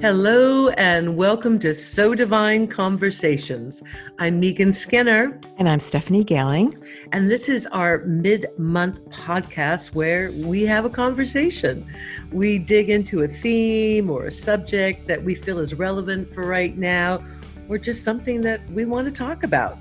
Hello and welcome to So Divine Conversations. I'm Megan Skinner. And I'm Stephanie Gailing. And this is our mid month podcast where we have a conversation. We dig into a theme or a subject that we feel is relevant for right now, or just something that we want to talk about,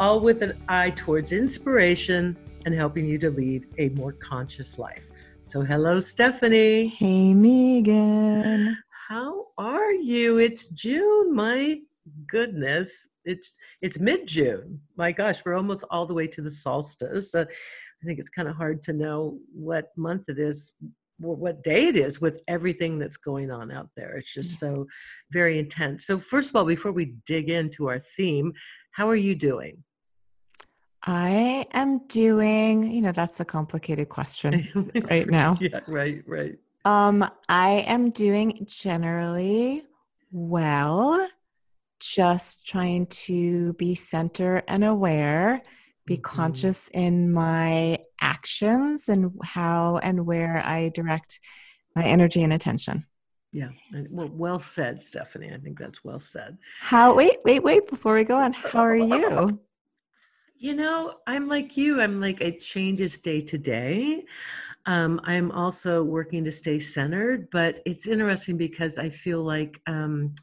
all with an eye towards inspiration and helping you to lead a more conscious life. So, hello, Stephanie. Hey, Megan. How are you? It's June. My goodness. It's it's mid-June. My gosh, we're almost all the way to the solstice. Uh, I think it's kind of hard to know what month it is or what day it is with everything that's going on out there. It's just so very intense. So first of all, before we dig into our theme, how are you doing? I am doing, you know, that's a complicated question right now. yeah, right, right. Um, I am doing generally well, just trying to be center and aware, be mm-hmm. conscious in my actions and how and where I direct my energy and attention. Yeah. Well, well said, Stephanie. I think that's well said. How, wait, wait, wait, before we go on, how are you? You know, I'm like you. I'm like, it changes day to day. Um, I'm also working to stay centered, but it's interesting because I feel like, um,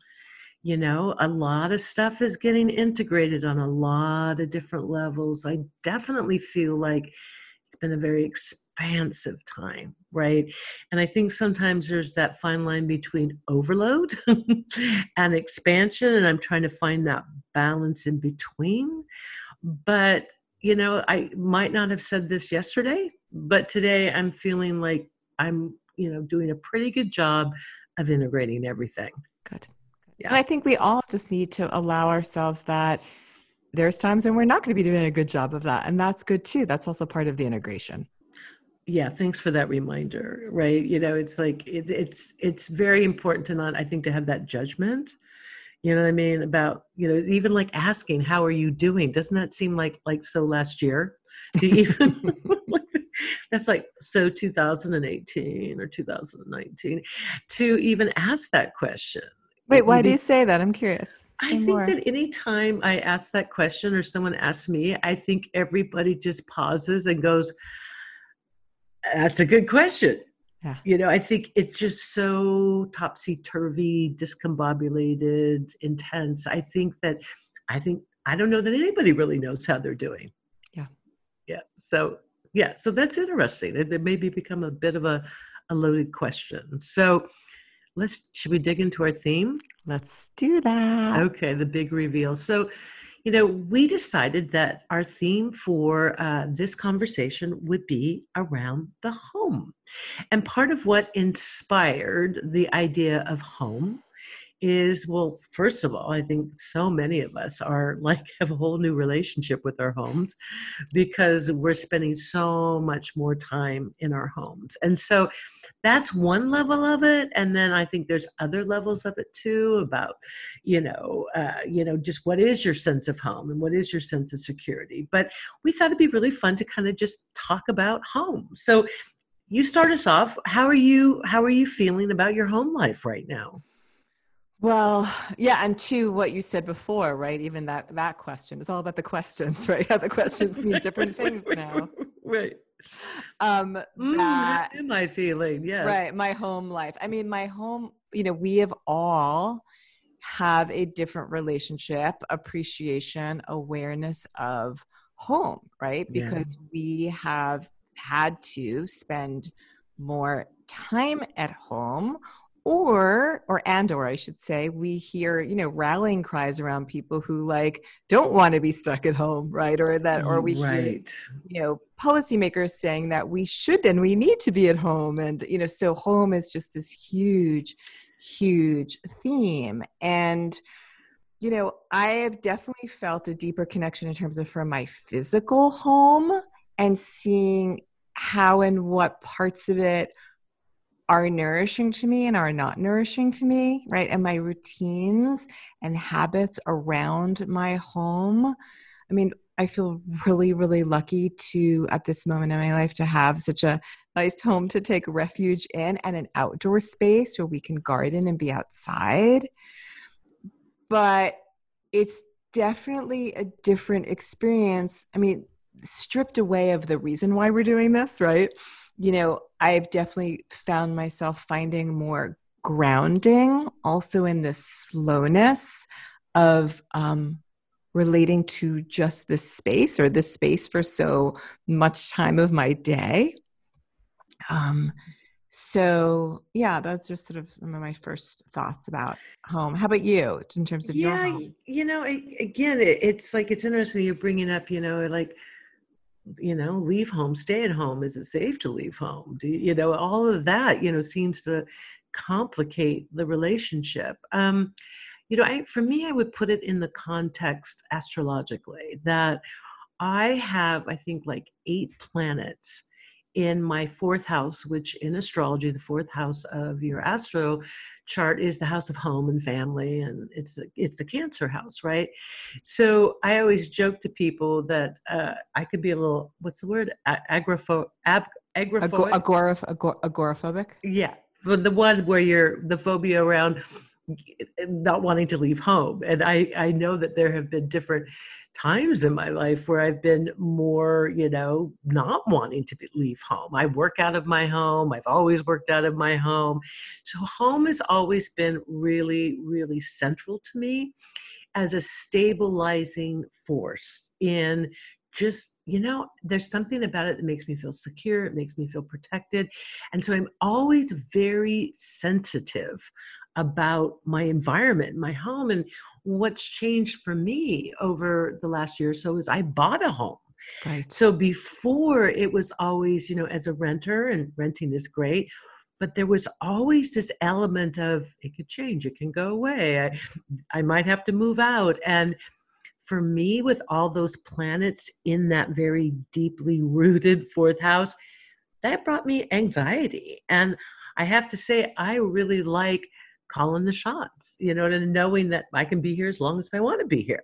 you know, a lot of stuff is getting integrated on a lot of different levels. I definitely feel like it's been a very expansive time, right? And I think sometimes there's that fine line between overload and expansion, and I'm trying to find that balance in between. But, you know, I might not have said this yesterday, but today I'm feeling like I'm, you know, doing a pretty good job of integrating everything. Good. Yeah. And I think we all just need to allow ourselves that there's times when we're not going to be doing a good job of that. And that's good too. That's also part of the integration. Yeah, thanks for that reminder. Right. You know, it's like it, it's it's very important to not, I think, to have that judgment. You know what I mean? About, you know, even like asking, how are you doing? Doesn't that seem like like so last year? To even that's like so 2018 or 2019 to even ask that question wait why do you say that i'm curious i think more. that anytime i ask that question or someone asks me i think everybody just pauses and goes that's a good question yeah. You know, I think it's just so topsy turvy, discombobulated, intense. I think that, I think, I don't know that anybody really knows how they're doing. Yeah. Yeah. So yeah so that's interesting it, it maybe become a bit of a, a loaded question so let's should we dig into our theme let's do that okay the big reveal so you know we decided that our theme for uh, this conversation would be around the home. And part of what inspired the idea of home is well first of all i think so many of us are like have a whole new relationship with our homes because we're spending so much more time in our homes. And so that's one level of it. And then i think there's other levels of it too about you know uh, you know just what is your sense of home and what is your sense of security? But we thought it'd be really fun to kind of just talk about home. So you start us off. How are you how are you feeling about your home life right now well, yeah, and to what you said before, right? Even that that question is all about the questions, right? How the questions mean different things now, right? Um, mm, that, how am I feeling? Yes, right. My home life. I mean, my home. You know, we have all have a different relationship, appreciation, awareness of home, right? Because yeah. we have had to spend more time at home or or and or i should say we hear you know rallying cries around people who like don't want to be stuck at home right or that or we right. hear you know policymakers saying that we should and we need to be at home and you know so home is just this huge huge theme and you know i have definitely felt a deeper connection in terms of from my physical home and seeing how and what parts of it are nourishing to me and are not nourishing to me, right? And my routines and habits around my home. I mean, I feel really, really lucky to, at this moment in my life, to have such a nice home to take refuge in and an outdoor space where we can garden and be outside. But it's definitely a different experience. I mean, stripped away of the reason why we're doing this, right? You know, I've definitely found myself finding more grounding also in the slowness of um, relating to just this space or this space for so much time of my day. Um, so yeah, that's just sort of some of my first thoughts about home. How about you, in terms of yeah, your home? you know, again, it's like it's interesting you're bringing up, you know, like you know, leave home, stay at home. Is it safe to leave home? Do you, know all of that? You know, seems to complicate the relationship. Um, you know, I, for me, I would put it in the context astrologically that I have, I think, like eight planets in my fourth house, which in astrology, the fourth house of your astro chart is the house of home and family, and it's it's the Cancer house, right? So I always joke to people that uh, I could be a little what's the word agorapho ab, agoraphobic agoraph, agoraphobic. Yeah, but the one where you're the phobia around Eh, not wanting to leave home. And i i know that there have been different times in my life where i've been more you know not wanting to leave home. I work out of my home. I've always worked out of my home. So home has always been really really central to me as a stabilizing force in just you know there's something about it that makes me feel secure. It makes me feel protected. And so i'm always very sensitive about my environment my home and what's changed for me over the last year or so is i bought a home right so before it was always you know as a renter and renting is great but there was always this element of it could change it can go away i, I might have to move out and for me, with all those planets in that very deeply rooted fourth house, that brought me anxiety. And I have to say, I really like calling the shots, you know, and knowing that I can be here as long as I want to be here.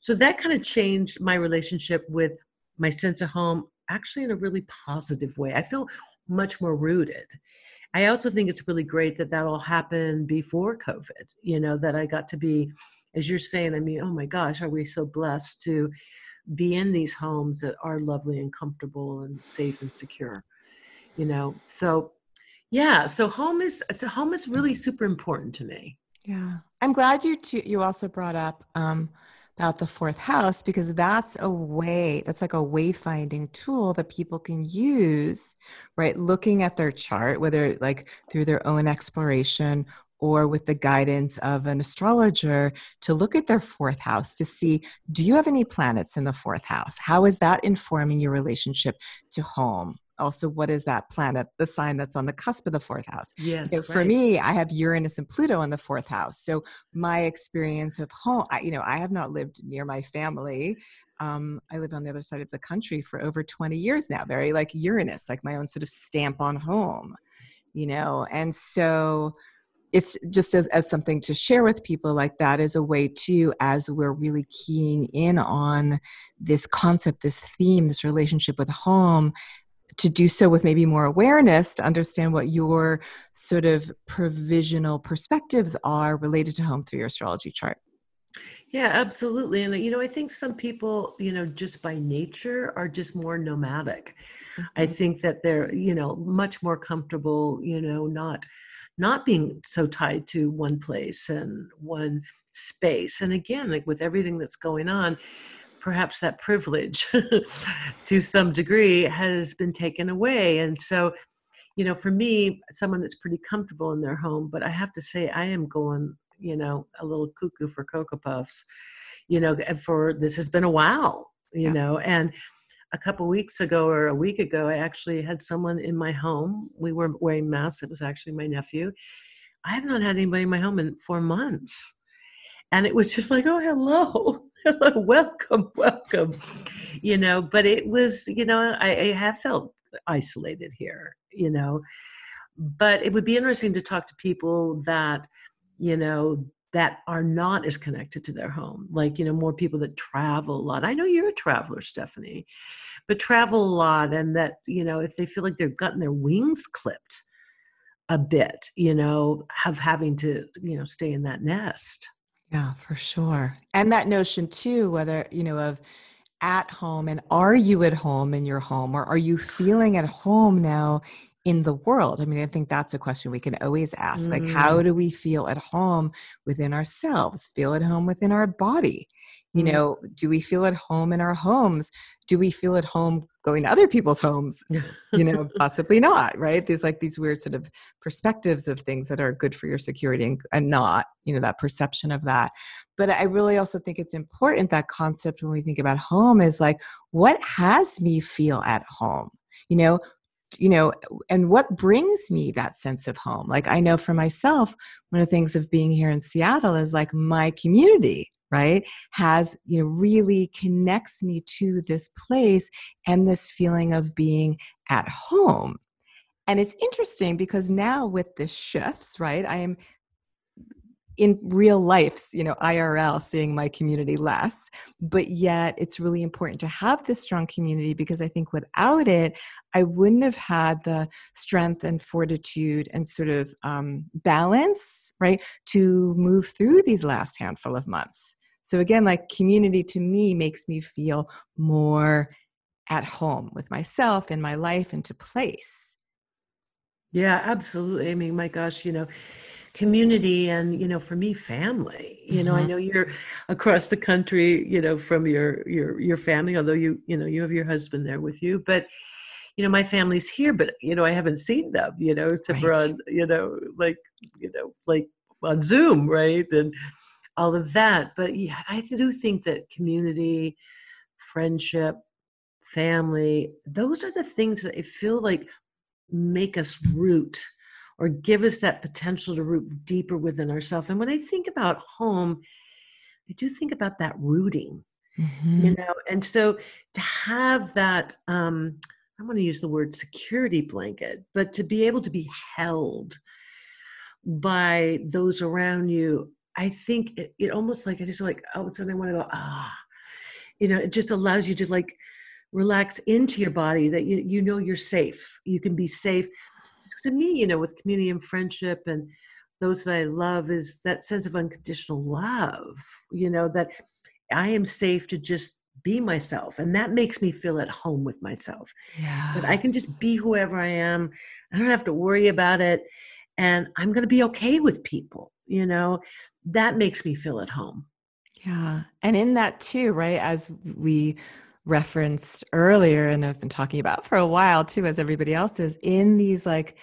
So that kind of changed my relationship with my sense of home, actually in a really positive way. I feel much more rooted. I also think it's really great that that all happened before COVID, you know, that I got to be as you're saying, I mean, oh my gosh, are we so blessed to be in these homes that are lovely and comfortable and safe and secure? You know, so yeah, so home is so home is really super important to me. Yeah, I'm glad you too, you also brought up um, about the fourth house because that's a way that's like a wayfinding tool that people can use right looking at their chart whether like through their own exploration or with the guidance of an astrologer to look at their fourth house to see do you have any planets in the fourth house? How is that informing your relationship to home? Also, what is that planet, the sign that's on the cusp of the fourth house? Yes. You know, for me, I have Uranus and Pluto in the fourth house. So my experience of home, I, you know, I have not lived near my family. Um, I live on the other side of the country for over 20 years now, very like Uranus, like my own sort of stamp on home, you know? And so it's just as, as something to share with people like that is a way too as we're really keying in on this concept this theme this relationship with home to do so with maybe more awareness to understand what your sort of provisional perspectives are related to home through your astrology chart yeah absolutely and you know i think some people you know just by nature are just more nomadic mm-hmm. i think that they're you know much more comfortable you know not not being so tied to one place and one space. And again, like with everything that's going on, perhaps that privilege to some degree has been taken away. And so, you know, for me, someone that's pretty comfortable in their home, but I have to say, I am going, you know, a little cuckoo for Cocoa Puffs, you know, for this has been a while, you yeah. know, and a couple weeks ago or a week ago, I actually had someone in my home. We were wearing masks. It was actually my nephew. I have not had anybody in my home in four months. And it was just like, oh, hello. welcome, welcome. You know, but it was, you know, I, I have felt isolated here, you know. But it would be interesting to talk to people that, you know, that are not as connected to their home like you know more people that travel a lot i know you're a traveler stephanie but travel a lot and that you know if they feel like they've gotten their wings clipped a bit you know of having to you know stay in that nest yeah for sure. And that notion too whether you know of at home and are you at home in your home or are you feeling at home now in the world? I mean, I think that's a question we can always ask. Mm. Like, how mm. do we feel at home within ourselves? Feel at home within our body? You mm. know, do we feel at home in our homes? Do we feel at home going to other people's homes? you know, possibly not, right? There's like these weird sort of perspectives of things that are good for your security and, and not, you know, that perception of that. But I really also think it's important that concept when we think about home is like, what has me feel at home? You know, you know and what brings me that sense of home? Like i know for myself one of the things of being here in seattle is like my community right has you know really connects me to this place and this feeling of being at home. And it's interesting because now with the shifts right i am in real life, you know, IRL, seeing my community less. But yet, it's really important to have this strong community because I think without it, I wouldn't have had the strength and fortitude and sort of um, balance, right, to move through these last handful of months. So, again, like community to me makes me feel more at home with myself and my life into place. Yeah, absolutely. I mean, my gosh, you know, community and you know for me family you know mm-hmm. i know you're across the country you know from your your your family although you you know you have your husband there with you but you know my family's here but you know i haven't seen them you know except right. on you know like you know like on zoom right and all of that but yeah i do think that community friendship family those are the things that i feel like make us root or give us that potential to root deeper within ourselves. And when I think about home, I do think about that rooting, mm-hmm. you know, and so to have that, um, I want to use the word security blanket, but to be able to be held by those around you, I think it, it almost like I just like all of a sudden I want to go, ah, you know, it just allows you to like relax into your body that you you know you're safe. You can be safe to me, you know, with community and friendship and those that I love is that sense of unconditional love, you know, that I am safe to just be myself. And that makes me feel at home with myself. Yeah. That I can just be whoever I am. I don't have to worry about it. And I'm going to be okay with people, you know, that makes me feel at home. Yeah. And in that too, right, as we referenced earlier and I've been talking about for a while too, as everybody else is, in these like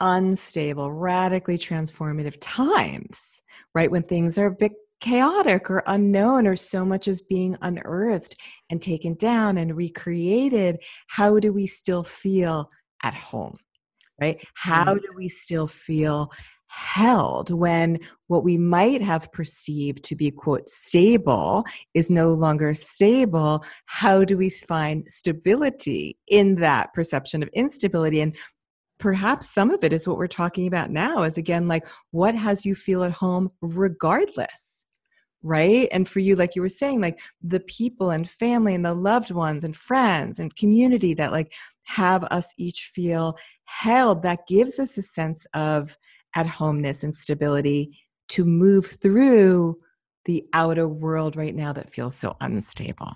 unstable, radically transformative times, right? When things are a bit chaotic or unknown or so much is being unearthed and taken down and recreated, how do we still feel at home? Right? How mm. do we still feel held when what we might have perceived to be quote stable is no longer stable how do we find stability in that perception of instability? And perhaps some of it is what we're talking about now is again like what has you feel at home regardless right? And for you like you were saying like the people and family and the loved ones and friends and community that like have us each feel held that gives us a sense of at homeness and stability to move through the outer world right now that feels so unstable.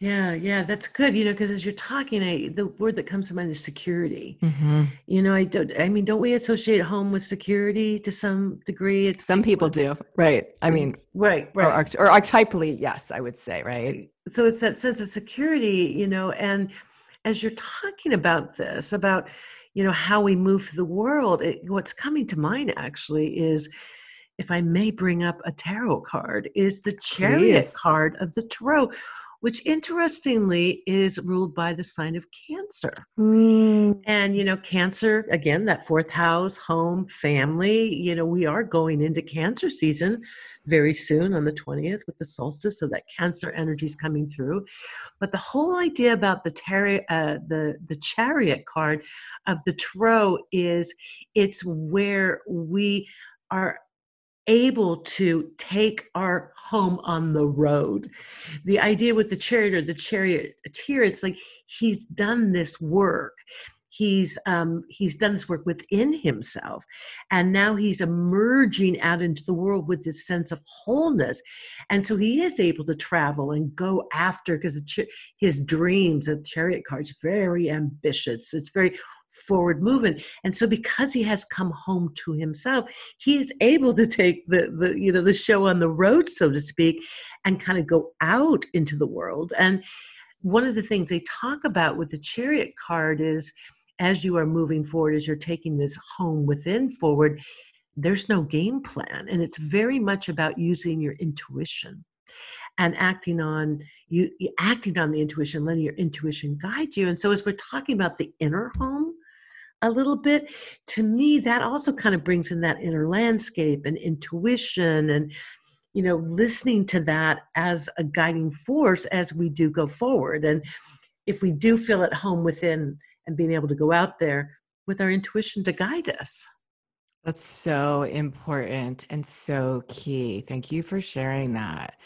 Yeah, yeah, that's good. You know, because as you're talking, I, the word that comes to mind is security. Mm-hmm. You know, I don't. I mean, don't we associate home with security to some degree? It's some people do, right? I mean, right, right, or, or archetypally, yes, I would say, right. So it's that sense of security, you know, and as you're talking about this, about you know how we move the world it, what's coming to mind actually is if i may bring up a tarot card is the chariot Please. card of the tarot which interestingly is ruled by the sign of Cancer. Mm. And, you know, Cancer, again, that fourth house, home, family, you know, we are going into Cancer season very soon on the 20th with the solstice. So that Cancer energy is coming through. But the whole idea about the, uh, the, the chariot card of the tarot is it's where we are able to take our home on the road. The idea with the chariot or the chariot charioteer, it's like he's done this work he's um, he's done this work within himself. And now he's emerging out into the world with this sense of wholeness. And so he is able to travel and go after because his dreams the chariot car is very ambitious. It's very forward movement and so because he has come home to himself he is able to take the the you know the show on the road so to speak and kind of go out into the world. And one of the things they talk about with the chariot card is as you are moving forward, as you're taking this home within forward, there's no game plan. And it's very much about using your intuition and acting on you acting on the intuition, letting your intuition guide you. And so as we're talking about the inner home a little bit, to me, that also kind of brings in that inner landscape and intuition and you know listening to that as a guiding force as we do go forward and if we do feel at home within and being able to go out there with our intuition to guide us. That's so important and so key. Thank you for sharing that.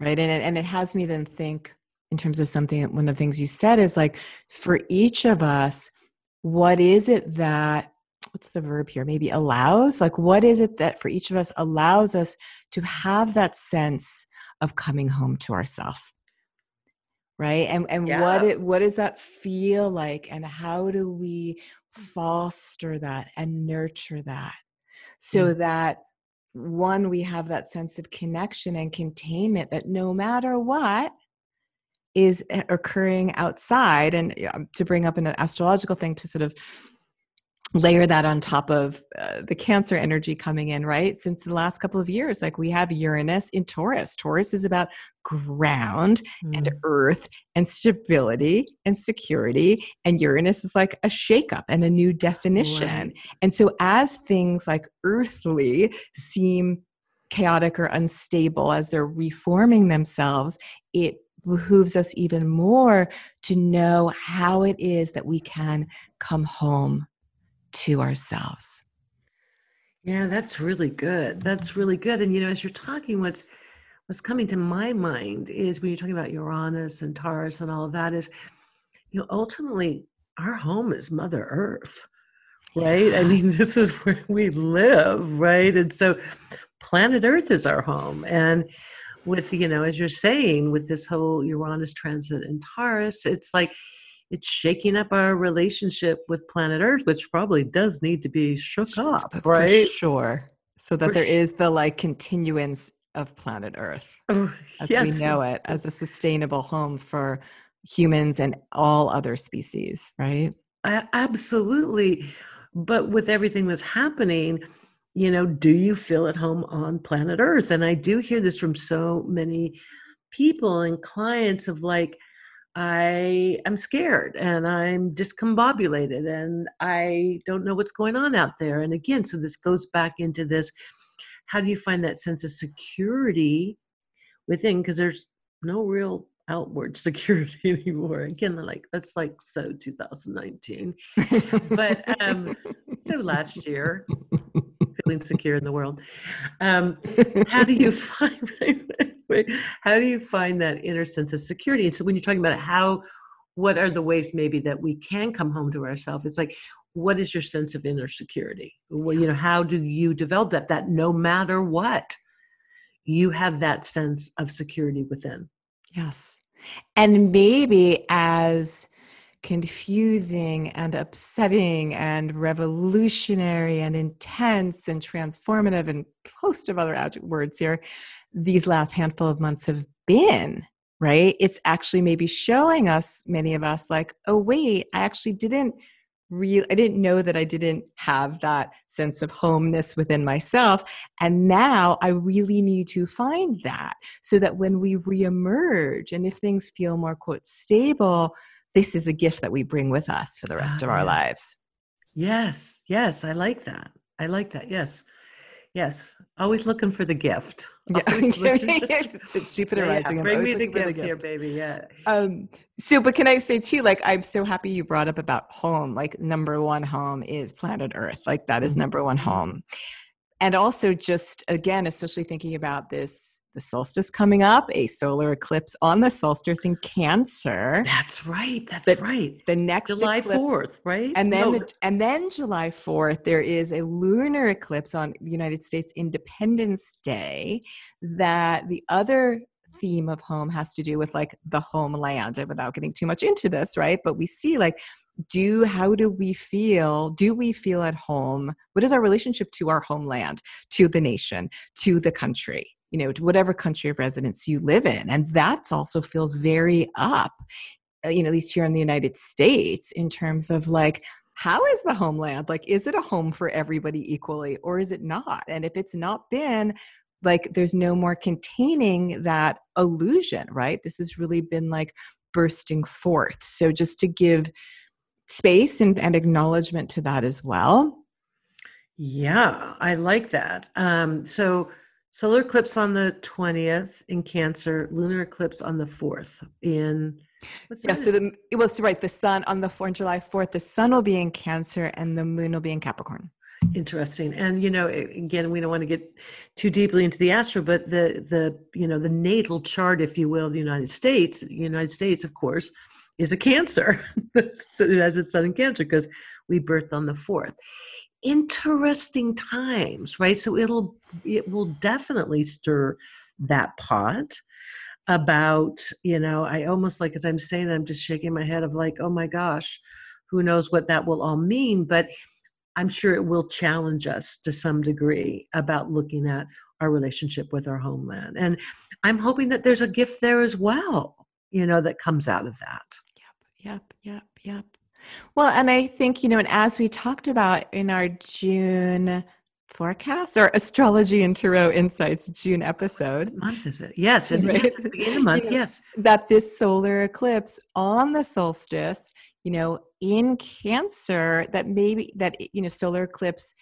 Right. And it, and it has me then think in terms of something, one of the things you said is like for each of us, what is it that, what's the verb here? Maybe allows? Like, what is it that for each of us allows us to have that sense of coming home to ourselves? Right and and yeah. what it what does that feel like and how do we foster that and nurture that so mm. that one we have that sense of connection and containment that no matter what is eh, occurring outside and to bring up an astrological thing to sort of layer that on top of uh, the cancer energy coming in right since the last couple of years like we have uranus in taurus taurus is about ground mm. and earth and stability and security and uranus is like a shakeup and a new definition right. and so as things like earthly seem chaotic or unstable as they're reforming themselves it behooves us even more to know how it is that we can come home to ourselves. Yeah, that's really good. That's really good. And you know, as you're talking, what's what's coming to my mind is when you're talking about Uranus and Taurus and all of that is, you know, ultimately our home is Mother Earth, right? Yes. I mean, this is where we live, right? And so planet Earth is our home. And with, you know, as you're saying, with this whole Uranus transit and Taurus, it's like it's shaking up our relationship with planet Earth, which probably does need to be shook up, right? Sure. So that For there sh- is the like continuance of planet Earth oh, as yes. we know it, as a sustainable home for humans and all other species, right? Uh, absolutely. But with everything that's happening, you know, do you feel at home on planet Earth? And I do hear this from so many people and clients of like, I am scared and I'm discombobulated and I don't know what's going on out there. And again, so this goes back into this how do you find that sense of security within? Because there's no real outward security anymore. Again, like that's like so 2019. but um so last year, feeling secure in the world. Um, how do you find how do you find that inner sense of security? And so when you're talking about how, what are the ways maybe that we can come home to ourselves? It's like, what is your sense of inner security? Well, you know, how do you develop that? That no matter what, you have that sense of security within. Yes. And maybe as confusing and upsetting and revolutionary and intense and transformative and host of other adjective words here these last handful of months have been right it's actually maybe showing us many of us like oh wait i actually didn't real i didn't know that i didn't have that sense of homeness within myself and now i really need to find that so that when we reemerge and if things feel more quote stable this is a gift that we bring with us for the rest ah, of our yes. lives. Yes, yes, I like that. I like that. Yes, yes. Always looking for the gift. Yeah, Jupiter yeah, rising. Bring me the gift, the gift, here, baby. Yeah. Um. So, but can I say too? Like, I'm so happy you brought up about home. Like, number one home is planet Earth. Like, that is mm-hmm. number one home. and also just again especially thinking about this the solstice coming up a solar eclipse on the solstice in cancer. That's right that's the, right. the next july 4th right? and then no. and then july 4th there is a lunar eclipse on the united states independence day that the other theme of home has to do with like the homeland without getting too much into this right but we see like do how do we feel do we feel at home? What is our relationship to our homeland to the nation to the country you know to whatever country of residence you live in and that also feels very up uh, you know at least here in the united states in terms of like how is the homeland like is it a home for everybody equally or is it not and if it's not been like there's no more containing that illusion right this has really been like bursting forth so just to give space and, and acknowledgement to that as well. Yeah, I like that. Um, so solar eclipse on the 20th in Cancer, lunar eclipse on the 4th in yeah, so the it was right. The sun on the 4th, July 4th, the sun will be in Cancer and the moon will be in Capricorn. Interesting. And you know, again, we don't want to get too deeply into the astro, but the the you know the natal chart, if you will, of the United States, the United States, of course, is a cancer. it has its sun in cancer because we birthed on the fourth. Interesting times, right? So it'll it will definitely stir that pot about, you know, I almost like as I'm saying, I'm just shaking my head of like, oh my gosh, who knows what that will all mean. But I'm sure it will challenge us to some degree about looking at our relationship with our homeland. And I'm hoping that there's a gift there as well, you know, that comes out of that Yep, yep, yep, yep. Well, and I think, you know, and as we talked about in our June forecast or astrology and tarot insights June episode. What month is it? Yes, and right? yes, at the beginning of the month, you know, yes. That this solar eclipse on the solstice, you know, in Cancer, that maybe that you know, solar eclipse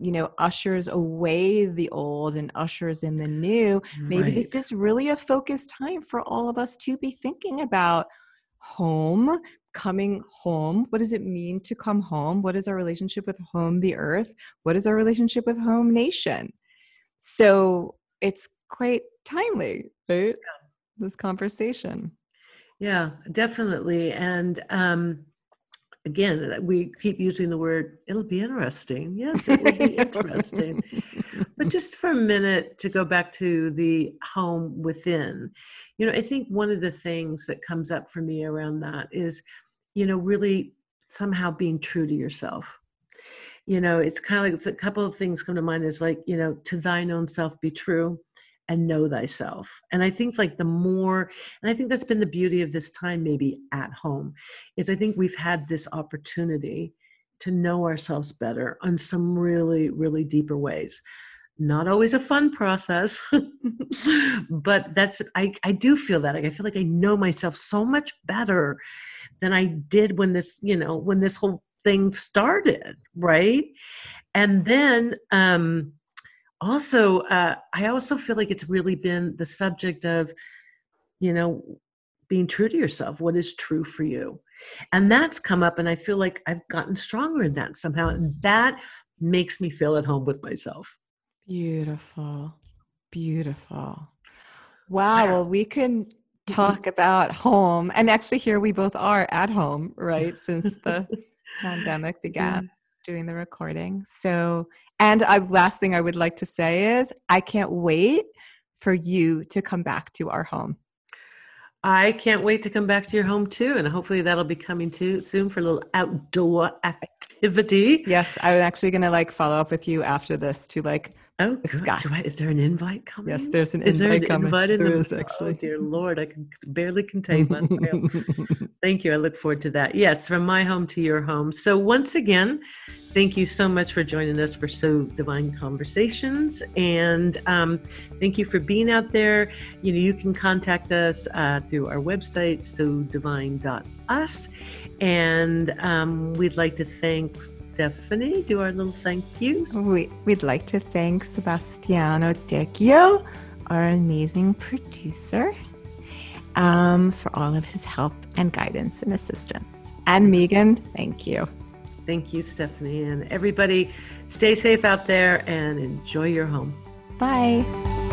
you know ushers away the old and ushers in the new maybe right. this is really a focused time for all of us to be thinking about home, coming home. What does it mean to come home? What is our relationship with home, the earth? What is our relationship with home nation? So it's quite timely, right? Yeah. This conversation. Yeah, definitely. And um, again, we keep using the word, it'll be interesting. Yes, it will be interesting. But just for a minute to go back to the home within, you know, I think one of the things that comes up for me around that is, you know, really somehow being true to yourself. You know, it's kind of like a couple of things come to mind is like, you know, to thine own self be true and know thyself. And I think like the more, and I think that's been the beauty of this time, maybe at home, is I think we've had this opportunity to know ourselves better on some really, really deeper ways. Not always a fun process, but that's, I, I do feel that. Like, I feel like I know myself so much better than I did when this, you know, when this whole thing started, right? And then, um, also uh, i also feel like it's really been the subject of you know being true to yourself what is true for you and that's come up and i feel like i've gotten stronger in that somehow and that makes me feel at home with myself beautiful beautiful. Wow well we can mm-hmm. talk about home and actually here we both are at home right since the pandemic began doing the recording. So and I, last thing I would like to say is I can't wait for you to come back to our home. I can't wait to come back to your home too, and hopefully that'll be coming too soon for a little outdoor activity. Yes, I'm actually going to like follow up with you after this to like Oh, discuss. I, is there an invite coming? Yes, there's an is invite there an coming. Invite in there the, is actually. Oh, dear Lord, I can barely contain myself. thank you. I look forward to that. Yes, from my home to your home. So once again, thank you so much for joining us for So Divine Conversations, and um, thank you for being out there. You know, you can contact us uh, through our website, sodivine.us and um, we'd like to thank Stephanie, do our little thank yous. We, would like to thank Sebastiano Decchio, our amazing producer, um, for all of his help and guidance and assistance. And Megan, thank you. Thank you, Stephanie. And everybody, stay safe out there and enjoy your home. Bye.